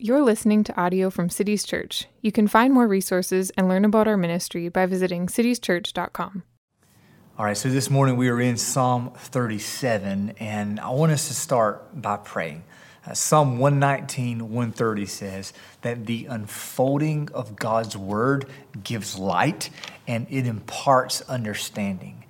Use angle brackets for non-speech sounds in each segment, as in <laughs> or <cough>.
You're listening to audio from Cities Church. You can find more resources and learn about our ministry by visiting citieschurch.com. All right, so this morning we are in Psalm 37, and I want us to start by praying. Uh, Psalm 119, 130 says that the unfolding of God's word gives light and it imparts understanding.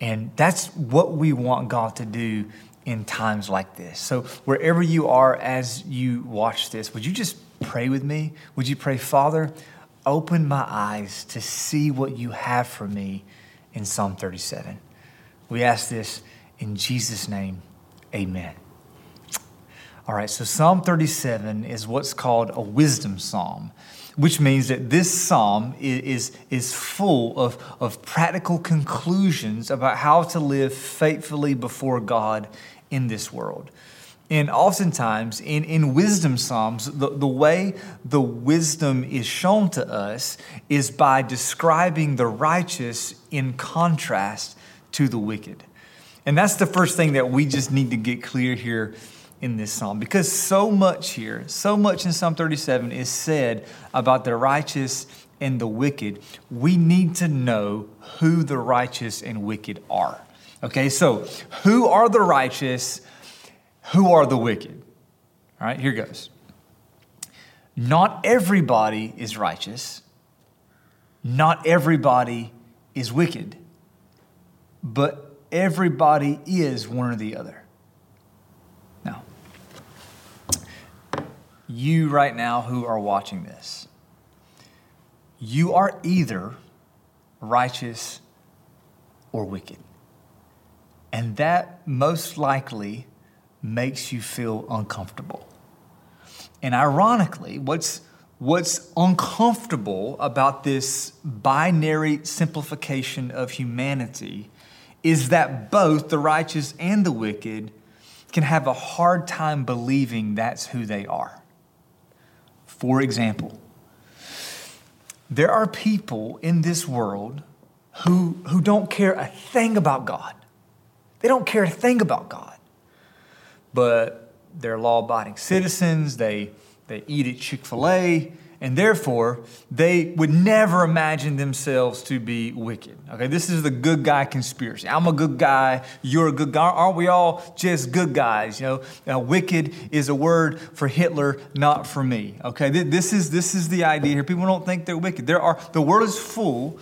And that's what we want God to do in times like this. So, wherever you are as you watch this, would you just pray with me? Would you pray, Father, open my eyes to see what you have for me in Psalm 37? We ask this in Jesus' name. Amen. All right, so Psalm 37 is what's called a wisdom psalm, which means that this psalm is, is full of, of practical conclusions about how to live faithfully before God in this world. And oftentimes, in, in wisdom psalms, the, the way the wisdom is shown to us is by describing the righteous in contrast to the wicked. And that's the first thing that we just need to get clear here in this psalm because so much here, so much in Psalm 37 is said about the righteous and the wicked. We need to know who the righteous and wicked are. Okay, so who are the righteous? Who are the wicked? All right, here goes. Not everybody is righteous. Not everybody is wicked. But everybody is one or the other. Now, you right now who are watching this, you are either righteous or wicked. And that most likely makes you feel uncomfortable. And ironically, what's, what's uncomfortable about this binary simplification of humanity is that both the righteous and the wicked can have a hard time believing that's who they are. For example, there are people in this world who, who don't care a thing about God. They don't care a thing about God. But they're law abiding citizens, they, they eat at Chick fil A, and therefore they would never imagine themselves to be wicked. Okay, this is the good guy conspiracy. I'm a good guy, you're a good guy. Aren't we all just good guys? You know, now, wicked is a word for Hitler, not for me. Okay, this is this is the idea here. People don't think they're wicked. There are the world is full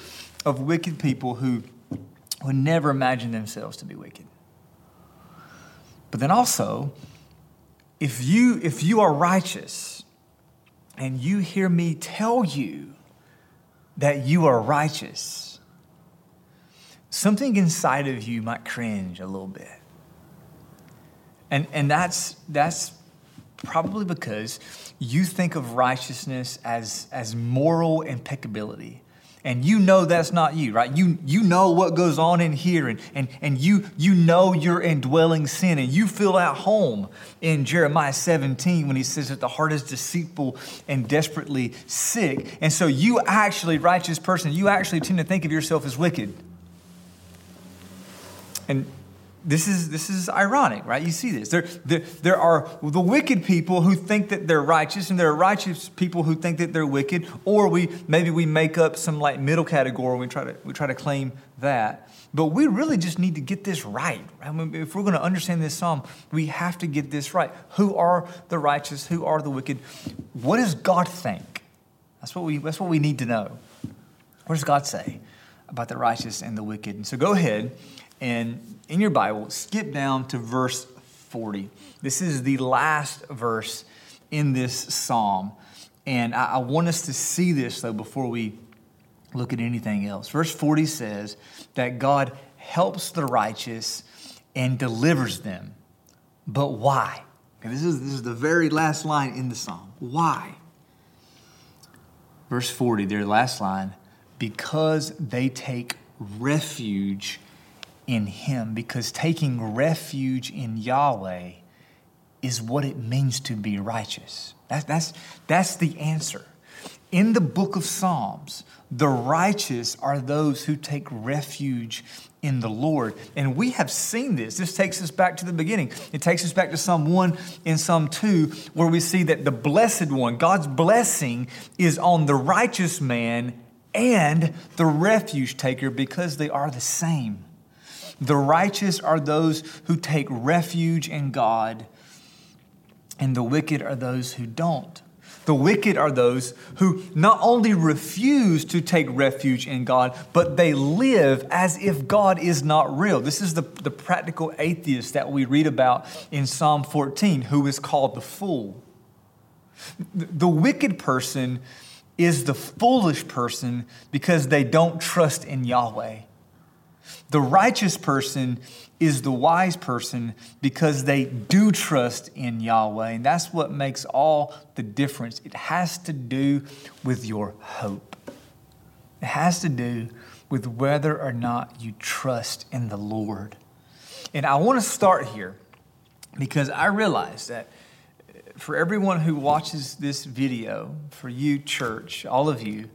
of wicked people who would never imagine themselves to be wicked. But then also, if you if you are righteous and you hear me tell you that you are righteous, something inside of you might cringe a little bit. And and that's that's probably because you think of righteousness as as moral impeccability and you know that's not you, right? You, you know what goes on in here, and, and, and you, you know your indwelling sin, and you feel at home in Jeremiah 17 when he says that the heart is deceitful and desperately sick. And so you actually, righteous person, you actually tend to think of yourself as wicked. And this is, this is ironic, right? You see this. There, there, there are the wicked people who think that they're righteous, and there are righteous people who think that they're wicked, or we maybe we make up some like middle category. and We try to we try to claim that, but we really just need to get this right. I mean, if we're going to understand this psalm, we have to get this right. Who are the righteous? Who are the wicked? What does God think? That's what we that's what we need to know. What does God say about the righteous and the wicked? And so go ahead and in your Bible, skip down to verse 40. This is the last verse in this psalm. And I, I want us to see this, though, before we look at anything else. Verse 40 says that God helps the righteous and delivers them. But why? Okay, this, is, this is the very last line in the psalm. Why? Verse 40, their last line, because they take refuge in Him because taking refuge in Yahweh is what it means to be righteous. That's, that's, that's the answer. In the book of Psalms, the righteous are those who take refuge in the Lord. And we have seen this. This takes us back to the beginning. It takes us back to Psalm 1 and Psalm 2, where we see that the blessed one, God's blessing, is on the righteous man and the refuge taker because they are the same. The righteous are those who take refuge in God, and the wicked are those who don't. The wicked are those who not only refuse to take refuge in God, but they live as if God is not real. This is the, the practical atheist that we read about in Psalm 14, who is called the fool. The wicked person is the foolish person because they don't trust in Yahweh. The righteous person is the wise person because they do trust in Yahweh. And that's what makes all the difference. It has to do with your hope, it has to do with whether or not you trust in the Lord. And I want to start here because I realize that for everyone who watches this video, for you, church, all of you,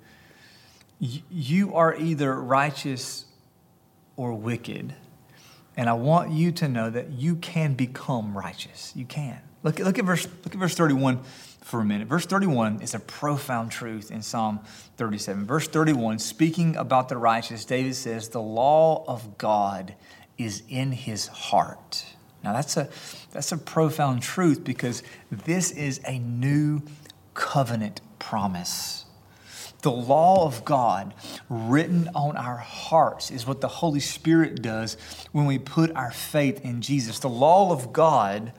you are either righteous or wicked. And I want you to know that you can become righteous. You can. Look, look, at, verse, look at verse 31 for a minute. Verse 31 is a profound truth in Psalm 37. Verse 31, speaking about the righteous, David says, The law of God is in his heart. Now, that's a, that's a profound truth because this is a new covenant promise. The law of God written on our hearts is what the Holy Spirit does when we put our faith in Jesus. The law of God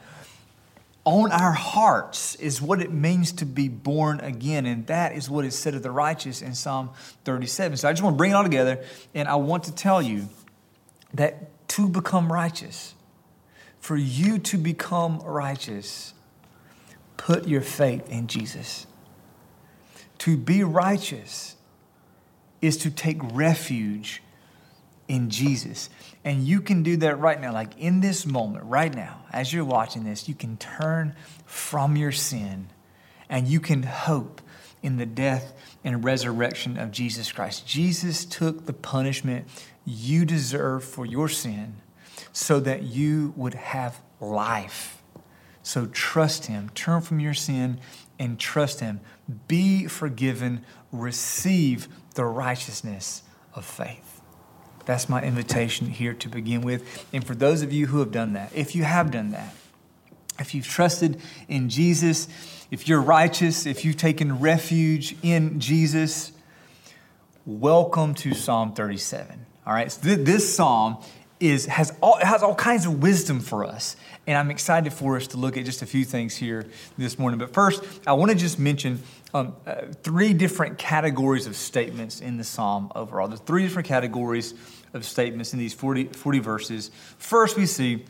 on our hearts is what it means to be born again. And that is what is said of the righteous in Psalm 37. So I just want to bring it all together. And I want to tell you that to become righteous, for you to become righteous, put your faith in Jesus. To be righteous is to take refuge in Jesus. And you can do that right now. Like in this moment, right now, as you're watching this, you can turn from your sin and you can hope in the death and resurrection of Jesus Christ. Jesus took the punishment you deserve for your sin so that you would have life. So trust Him, turn from your sin and trust Him. Be forgiven, receive the righteousness of faith. That's my invitation here to begin with. And for those of you who have done that, if you have done that, if you've trusted in Jesus, if you're righteous, if you've taken refuge in Jesus, welcome to Psalm 37. All right, so this psalm is has all has all kinds of wisdom for us. And I'm excited for us to look at just a few things here this morning. But first, I want to just mention um, uh, three different categories of statements in the psalm overall. There's three different categories of statements in these 40, 40 verses. First, we see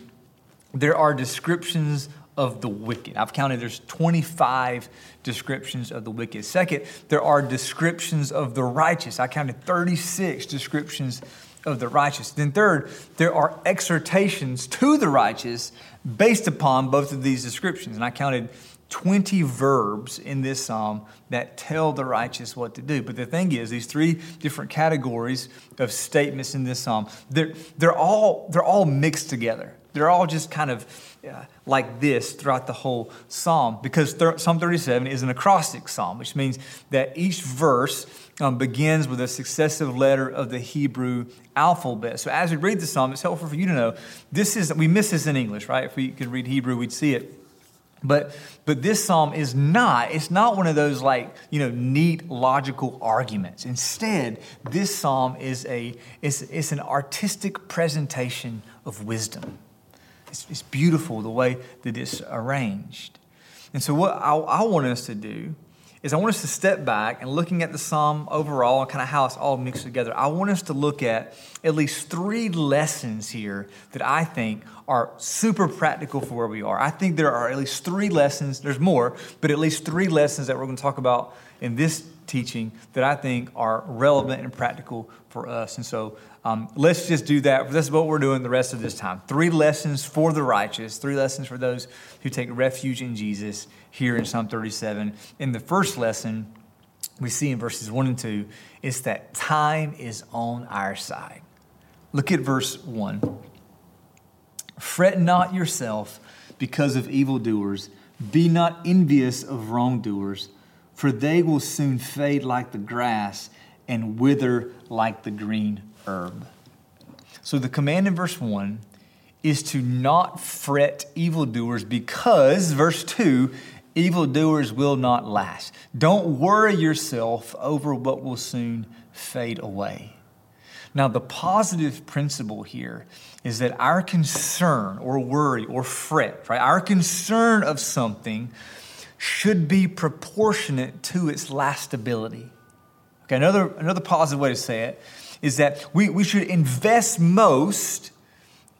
there are descriptions of the wicked. I've counted there's 25 descriptions of the wicked. Second, there are descriptions of the righteous. I counted 36 descriptions of the righteous. Then, third, there are exhortations to the righteous based upon both of these descriptions. And I counted 20 verbs in this psalm that tell the righteous what to do. But the thing is, these three different categories of statements in this psalm, they're, they're, all, they're all mixed together. They're all just kind of uh, like this throughout the whole psalm because Psalm 37 is an acrostic psalm, which means that each verse um, begins with a successive letter of the Hebrew alphabet. So as we read the psalm, it's helpful for you to know this is, we miss this in English, right? If we could read Hebrew, we'd see it. But, but this psalm is not, it's not one of those like, you know, neat logical arguments. Instead, this psalm is a, it's, it's an artistic presentation of wisdom. It's, it's beautiful the way that it's arranged. And so, what I, I want us to do is I want us to step back and looking at the psalm overall and kind of how it's all mixed together. I want us to look at at least three lessons here that I think are super practical for where we are. I think there are at least three lessons, there's more, but at least three lessons that we're going to talk about in this teaching that I think are relevant and practical for us. And so um, let's just do that. This is what we're doing the rest of this time. Three lessons for the righteous, three lessons for those who take refuge in Jesus here in Psalm 37. In the first lesson, we see in verses 1 and 2, is that time is on our side. Look at verse 1. Fret not yourself because of evildoers, be not envious of wrongdoers, for they will soon fade like the grass and wither like the green herb. So the command in verse 1 is to not fret evildoers because, verse 2, evildoers will not last. Don't worry yourself over what will soon fade away. Now, the positive principle here is that our concern or worry or fret, right, our concern of something should be proportionate to its lastability. Okay, another, another positive way to say it is that we, we should invest most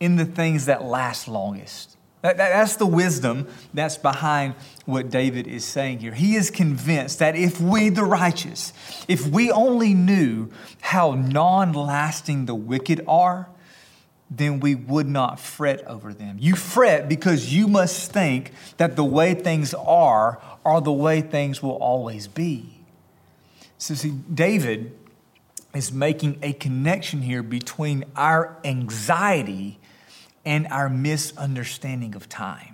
in the things that last longest. That, that, that's the wisdom that's behind what David is saying here. He is convinced that if we, the righteous, if we only knew how non lasting the wicked are, then we would not fret over them. You fret because you must think that the way things are are the way things will always be. So, see, David is making a connection here between our anxiety and our misunderstanding of time.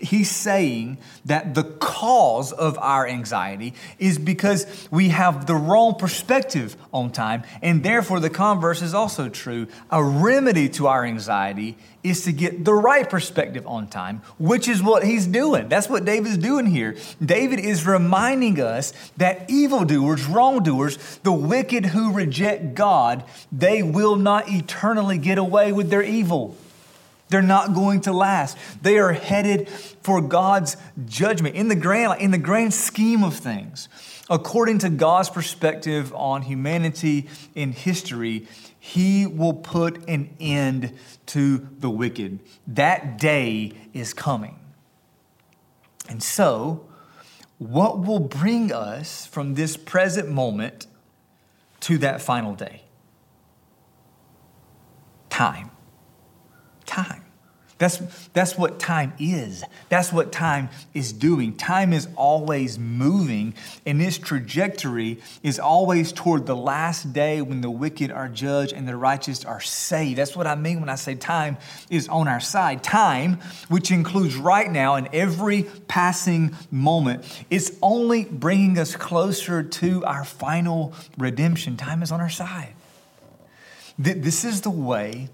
He's saying that the cause of our anxiety is because we have the wrong perspective on time, and therefore the converse is also true. A remedy to our anxiety is to get the right perspective on time, which is what he's doing. That's what David's doing here. David is reminding us that evildoers, wrongdoers, the wicked who reject God, they will not eternally get away with their evil. They're not going to last. They are headed for God's judgment in the grand, in the grand scheme of things. According to God's perspective on humanity in history, He will put an end to the wicked. That day is coming. And so, what will bring us from this present moment to that final day? Time. Time. That's, that's what time is. That's what time is doing. Time is always moving, and its trajectory is always toward the last day when the wicked are judged and the righteous are saved. That's what I mean when I say time is on our side. Time, which includes right now and every passing moment, is only bringing us closer to our final redemption. Time is on our side. This is the way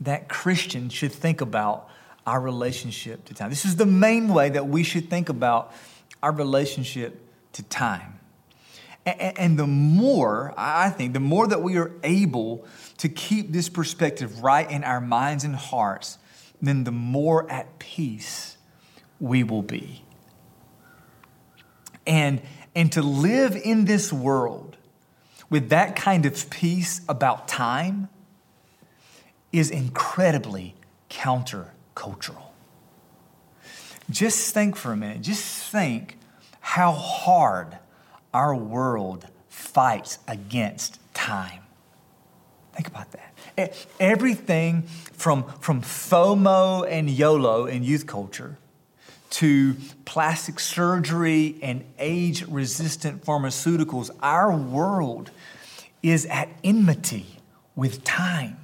that Christians should think about our relationship to time. This is the main way that we should think about our relationship to time. And the more, I think, the more that we are able to keep this perspective right in our minds and hearts, then the more at peace we will be. And, and to live in this world with that kind of peace about time is incredibly countercultural. Just think for a minute, just think how hard our world fights against time. Think about that. Everything from, from FOMO and YOLO in youth culture to plastic surgery and age resistant pharmaceuticals, our world is at enmity with time.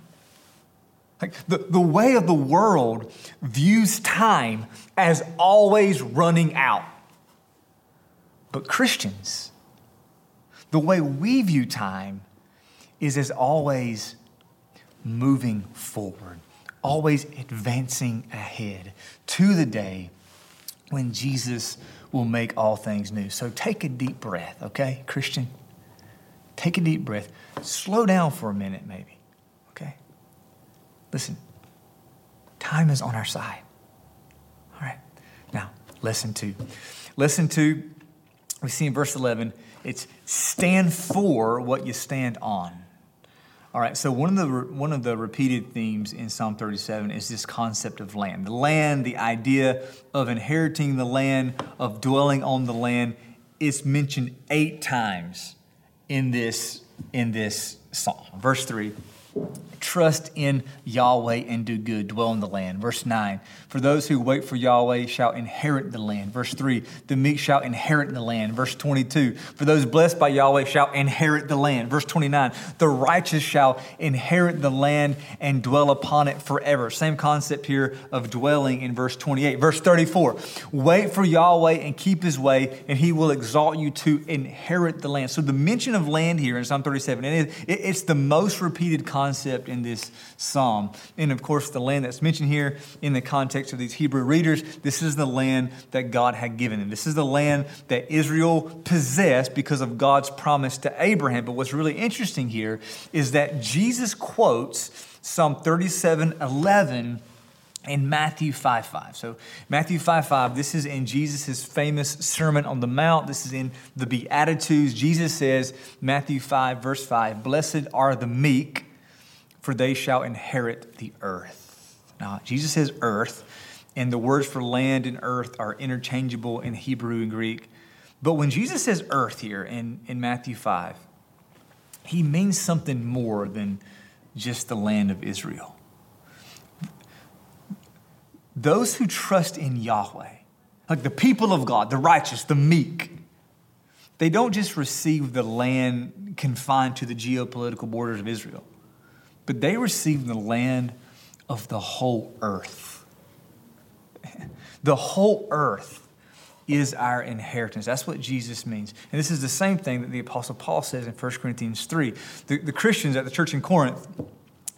Like the, the way of the world views time as always running out. But Christians, the way we view time is as always moving forward, always advancing ahead to the day when Jesus will make all things new. So take a deep breath, okay, Christian? Take a deep breath. Slow down for a minute, maybe. Listen, time is on our side. All right. Now, lesson two. Lesson two, we see in verse 11, it's stand for what you stand on. All right, so one of the one of the repeated themes in Psalm 37 is this concept of land. The land, the idea of inheriting the land, of dwelling on the land, is mentioned eight times in this in this psalm. Verse 3 Trust in Yahweh and do good, dwell in the land. Verse 9, for those who wait for Yahweh shall inherit the land. Verse 3, the meek shall inherit the land. Verse 22, for those blessed by Yahweh shall inherit the land. Verse 29, the righteous shall inherit the land and dwell upon it forever. Same concept here of dwelling in verse 28. Verse 34, wait for Yahweh and keep his way, and he will exalt you to inherit the land. So the mention of land here in Psalm 37, and it, it, it's the most repeated concept in this psalm. And of course, the land that's mentioned here in the context of these Hebrew readers, this is the land that God had given them. This is the land that Israel possessed because of God's promise to Abraham. But what's really interesting here is that Jesus quotes Psalm 37 11 in Matthew 5 5. So, Matthew 5 5, this is in Jesus' famous Sermon on the Mount. This is in the Beatitudes. Jesus says, Matthew 5, verse 5, Blessed are the meek, for they shall inherit the earth. Now, Jesus says earth, and the words for land and earth are interchangeable in Hebrew and Greek. But when Jesus says earth here in, in Matthew 5, he means something more than just the land of Israel. Those who trust in Yahweh, like the people of God, the righteous, the meek, they don't just receive the land confined to the geopolitical borders of Israel but they received the land of the whole earth. The whole earth is our inheritance. That's what Jesus means. And this is the same thing that the Apostle Paul says in 1 Corinthians 3. The, the Christians at the church in Corinth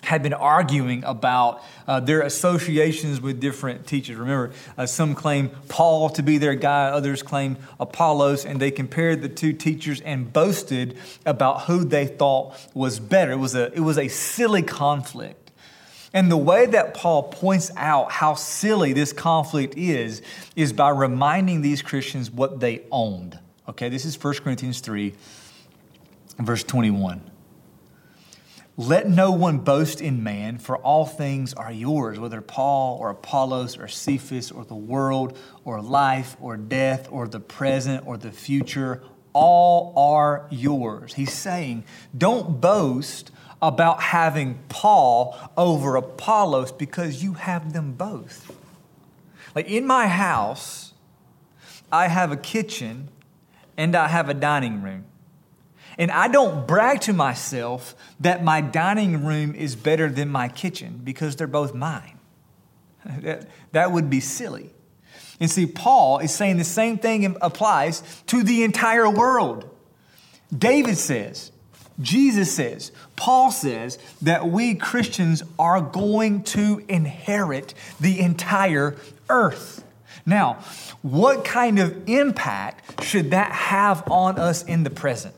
had been arguing about uh, their associations with different teachers. Remember, uh, some claim Paul to be their guy, others claim Apollos, and they compared the two teachers and boasted about who they thought was better. It was a, it was a silly conflict. And the way that Paul points out how silly this conflict is, is by reminding these Christians what they owned. Okay, this is 1 Corinthians 3, verse 21. Let no one boast in man, for all things are yours, whether Paul or Apollos or Cephas or the world or life or death or the present or the future, all are yours. He's saying, don't boast about having Paul over Apollos because you have them both. Like in my house, I have a kitchen and I have a dining room. And I don't brag to myself that my dining room is better than my kitchen because they're both mine. <laughs> that, that would be silly. And see, Paul is saying the same thing applies to the entire world. David says, Jesus says, Paul says that we Christians are going to inherit the entire earth. Now, what kind of impact should that have on us in the present?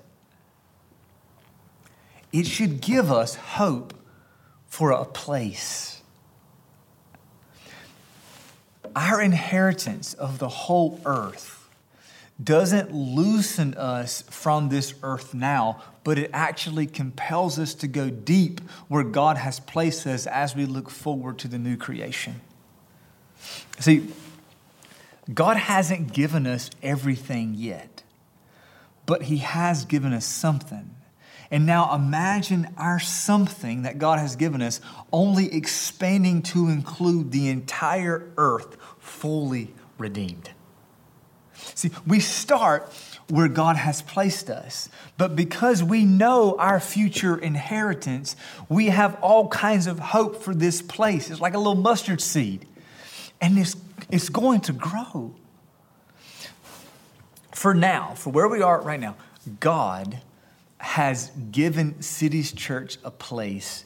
It should give us hope for a place. Our inheritance of the whole earth doesn't loosen us from this earth now, but it actually compels us to go deep where God has placed us as we look forward to the new creation. See, God hasn't given us everything yet, but He has given us something. And now imagine our something that God has given us only expanding to include the entire earth fully redeemed. See, we start where God has placed us, but because we know our future inheritance, we have all kinds of hope for this place. It's like a little mustard seed, and it's, it's going to grow. For now, for where we are right now, God has given Cities Church a place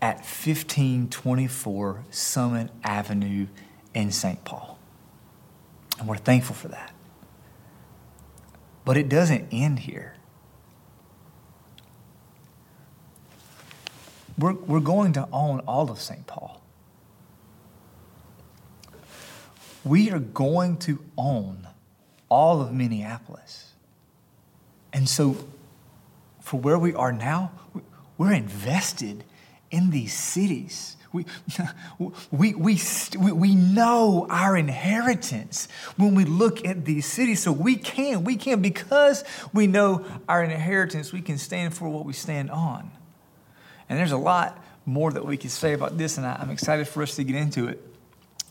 at 1524 Summit Avenue in St. Paul. And we're thankful for that. But it doesn't end here. We're, we're going to own all of St. Paul. We are going to own all of Minneapolis. And so for where we are now, we're invested in these cities. We, <laughs> we, we, we know our inheritance when we look at these cities. So we can, we can, because we know our inheritance, we can stand for what we stand on. And there's a lot more that we can say about this, and I'm excited for us to get into it.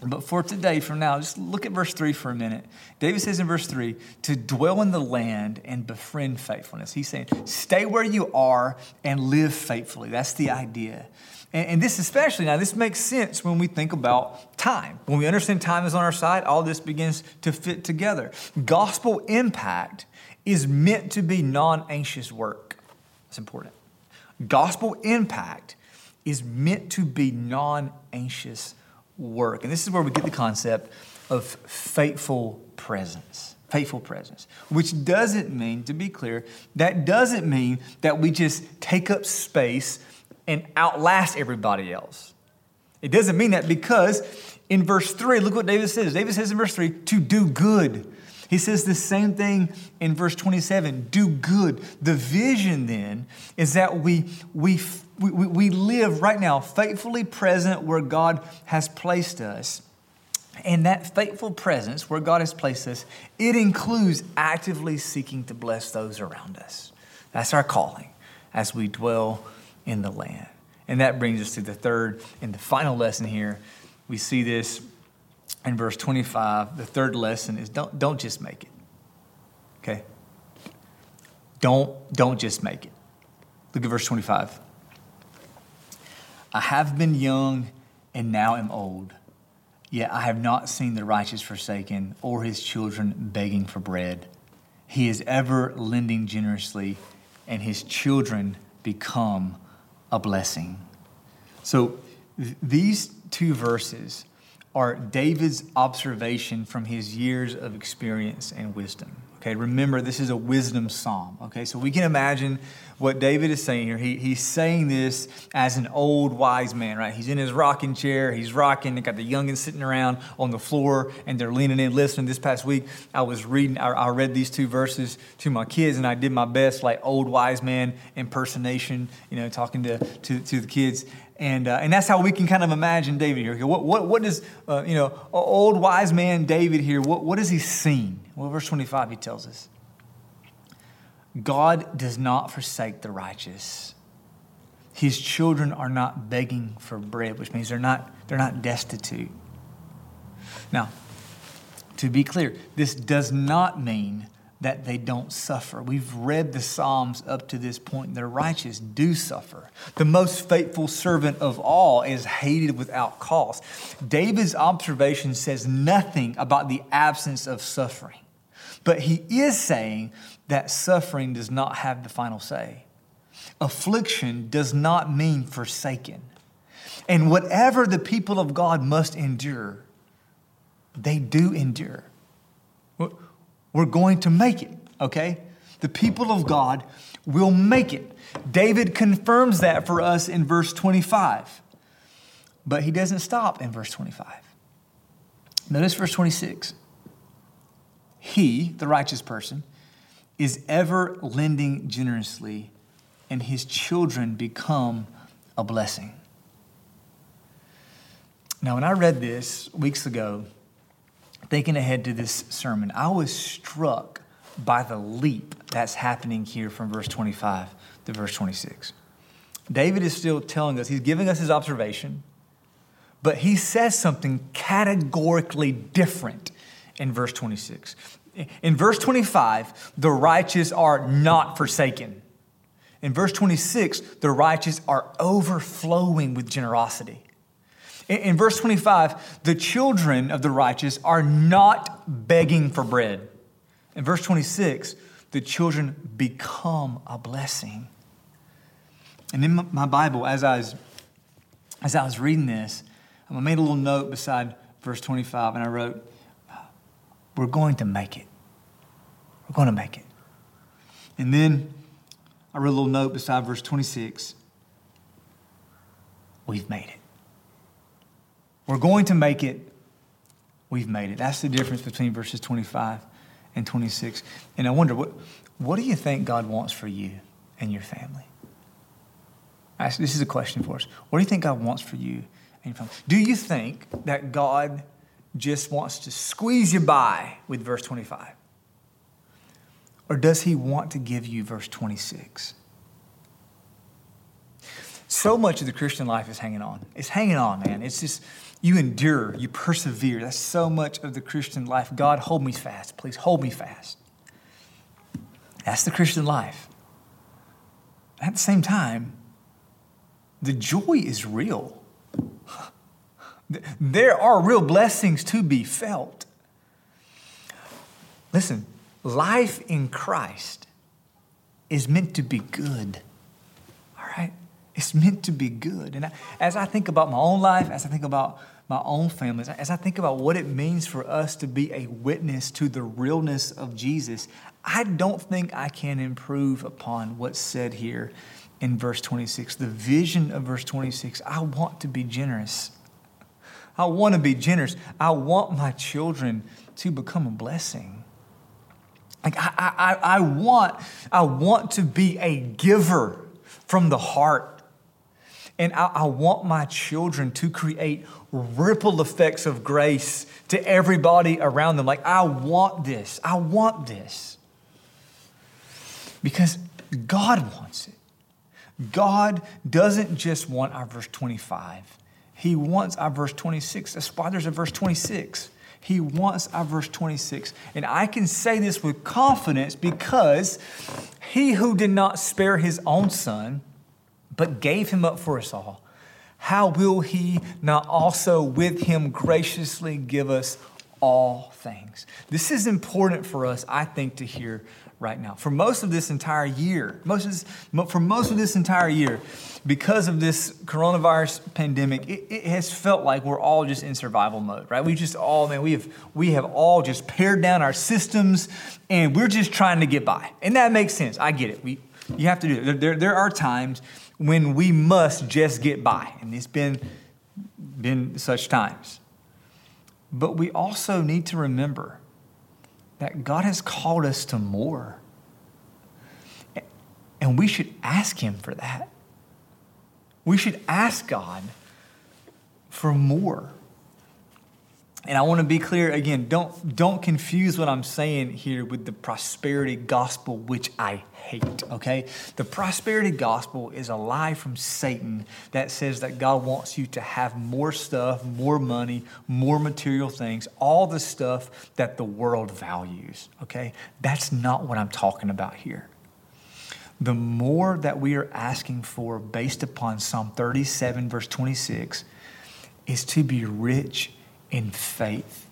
But for today, from now, just look at verse 3 for a minute. David says in verse 3 to dwell in the land and befriend faithfulness. He's saying, stay where you are and live faithfully. That's the idea. And, and, this, especially now, this makes sense when we think about time. When we understand time is on our side, all this begins to fit together. Gospel impact is meant to be non anxious work. That's important. Gospel impact is meant to be non anxious work. And this is where we get the concept of faithful presence. Faithful presence, which doesn't mean, to be clear, that doesn't mean that we just take up space and outlast everybody else. It doesn't mean that because in verse 3, look what David says. David says in verse 3 to do good. He says the same thing in verse 27 do good. The vision then is that we, we we, we, live right now faithfully present where God has placed us. And that faithful presence where God has placed us, it includes actively seeking to bless those around us. That's our calling as we dwell in the land. And that brings us to the third and the final lesson here. We see this in verse 25. The third lesson is don't, don't just make it. Okay? Don't, don't just make it. Look at verse 25. I have been young and now am old, yet I have not seen the righteous forsaken or his children begging for bread. He is ever lending generously, and his children become a blessing. So th- these two verses are David's observation from his years of experience and wisdom. Okay, remember, this is a wisdom psalm. Okay, so we can imagine what David is saying here. He, he's saying this as an old wise man, right? He's in his rocking chair, he's rocking, they got the youngins sitting around on the floor, and they're leaning in, listening. This past week, I was reading, I, I read these two verses to my kids, and I did my best, like old wise man impersonation, you know, talking to, to, to the kids. And, uh, and that's how we can kind of imagine David here. What, what, what does, uh, you know, old wise man David here, what, what has he seen? Well, verse 25, he tells us God does not forsake the righteous. His children are not begging for bread, which means they're not, they're not destitute. Now, to be clear, this does not mean that they don't suffer. We've read the Psalms up to this point. The righteous do suffer. The most faithful servant of all is hated without cause. David's observation says nothing about the absence of suffering, but he is saying that suffering does not have the final say. Affliction does not mean forsaken. And whatever the people of God must endure, they do endure. We're going to make it, okay? The people of God will make it. David confirms that for us in verse 25. But he doesn't stop in verse 25. Notice verse 26. He, the righteous person, is ever lending generously, and his children become a blessing. Now, when I read this weeks ago, thinking ahead to this sermon, I was struck by the leap that's happening here from verse 25 to verse 26. David is still telling us, he's giving us his observation, but he says something categorically different in verse 26. In verse 25, the righteous are not forsaken. In verse 26, the righteous are overflowing with generosity. In, verse 25, the children of the righteous are not begging for bread. In verse 26, the children become a blessing. And in my Bible, as I was, as I was reading this, I made a little note beside verse 25 and I wrote, We're going to make it. We're going to make it. And then I wrote a little note beside verse 26 We've made it. We're going to make it. We've made it. That's the difference between verses 25 and 26. And I wonder, what, what do you think God wants for you and your family? This is a question for us. What do you think God wants for you and your family? Do you think that God just wants to squeeze you by with verse 25? Or does he want to give you verse 26? so much of the Christian life is hanging on. It's hanging on, man. It's just, you endure, you persevere. That's so much of the Christian life. God, hold me fast. Please hold me fast. That's the Christian life. At the same time, the joy is real. <laughs> There are real blessings to be felt. Listen, life in Christ is meant to be good. It's meant to be good. And as I think about my own life, as I think about my own family, as I think about what it means for us to be a witness to the realness of Jesus, I don't think I can improve upon what's said here in verse 26. The vision of verse 26 I want to be generous. I want to be generous. I want my children to become a blessing. Like I, I, I, want, I want to be a giver from the heart. And I, I want my children to create ripple effects of grace to everybody around them. Like, I want this. I want this. Because God wants it. God doesn't just want our verse 25, He wants our verse 26. That's why there's a verse 26. He wants our verse 26. And I can say this with confidence because He who did not spare His own Son, but gave him up for us all, how will he not also with him graciously give us all things? This is important for us, I think, to hear right now. For most of this entire year, most this, for most of this entire year, because of this coronavirus pandemic, it, it, has felt like we're all just in survival mode, right? We just all, man, we have we have all just pared down our systems, and we're just trying to get by, and that makes sense. I get it. We you have to do it. There, there are times when we must just get by. And it's been, been such times. But we also need to remember that God has called us to more. And we should ask Him for that. We should ask God for more. And I want to be clear again, don't, don't confuse what I'm saying here with the prosperity gospel, which I hate, okay? The prosperity gospel is a lie from Satan that says that God wants you to have more stuff, more money, more material things, all the stuff that the world values, okay? That's not what I'm talking about here. The more that we are asking for based upon Psalm 37, verse 26, is to be rich in faith.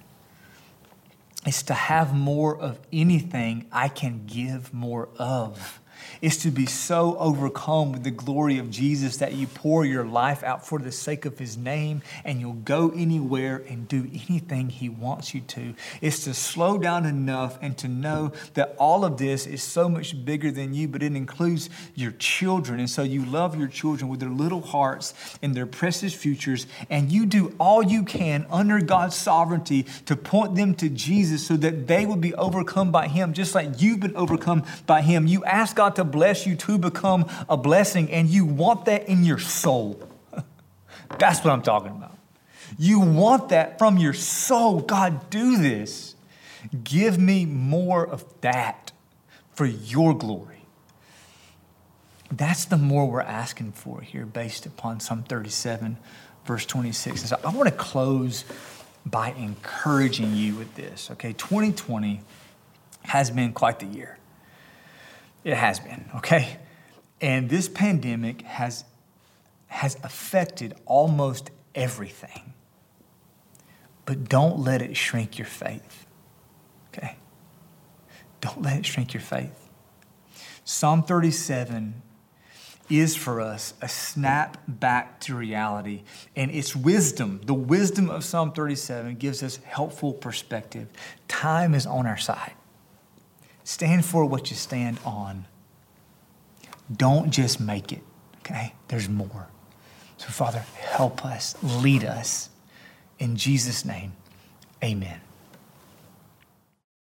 It's to have more of anything I can give more of is to be so overcome with the glory of Jesus that you pour your life out for the sake of his name and you'll go anywhere and do anything he wants you to. It's to slow down enough and to know that all of this is so much bigger than you, but it includes your children. And so you love your children with their little hearts and their precious futures, and you do all you can under God's sovereignty to point them to Jesus so that they will be overcome by him, just like you've been overcome by him. You ask God to bless you to become a blessing, and you want that in your soul. <laughs> That's what I'm talking about. You want that from your soul. God, do this. Give me more of that for your glory. That's the more we're asking for here based upon Psalm 37, verse 26. And so I want to close by encouraging you with this. Okay, 2020 has been quite the year. It has been, okay? And this pandemic has, has affected almost everything. But don't let it shrink your faith, okay? Don't let it shrink your faith. Psalm 37 is for us a snap back to reality. And its wisdom, the wisdom of Psalm 37, gives us helpful perspective. Time is on our side. Stand for what you stand on. Don't just make it, okay? There's more. So, Father, help us, lead us. In Jesus' name, amen.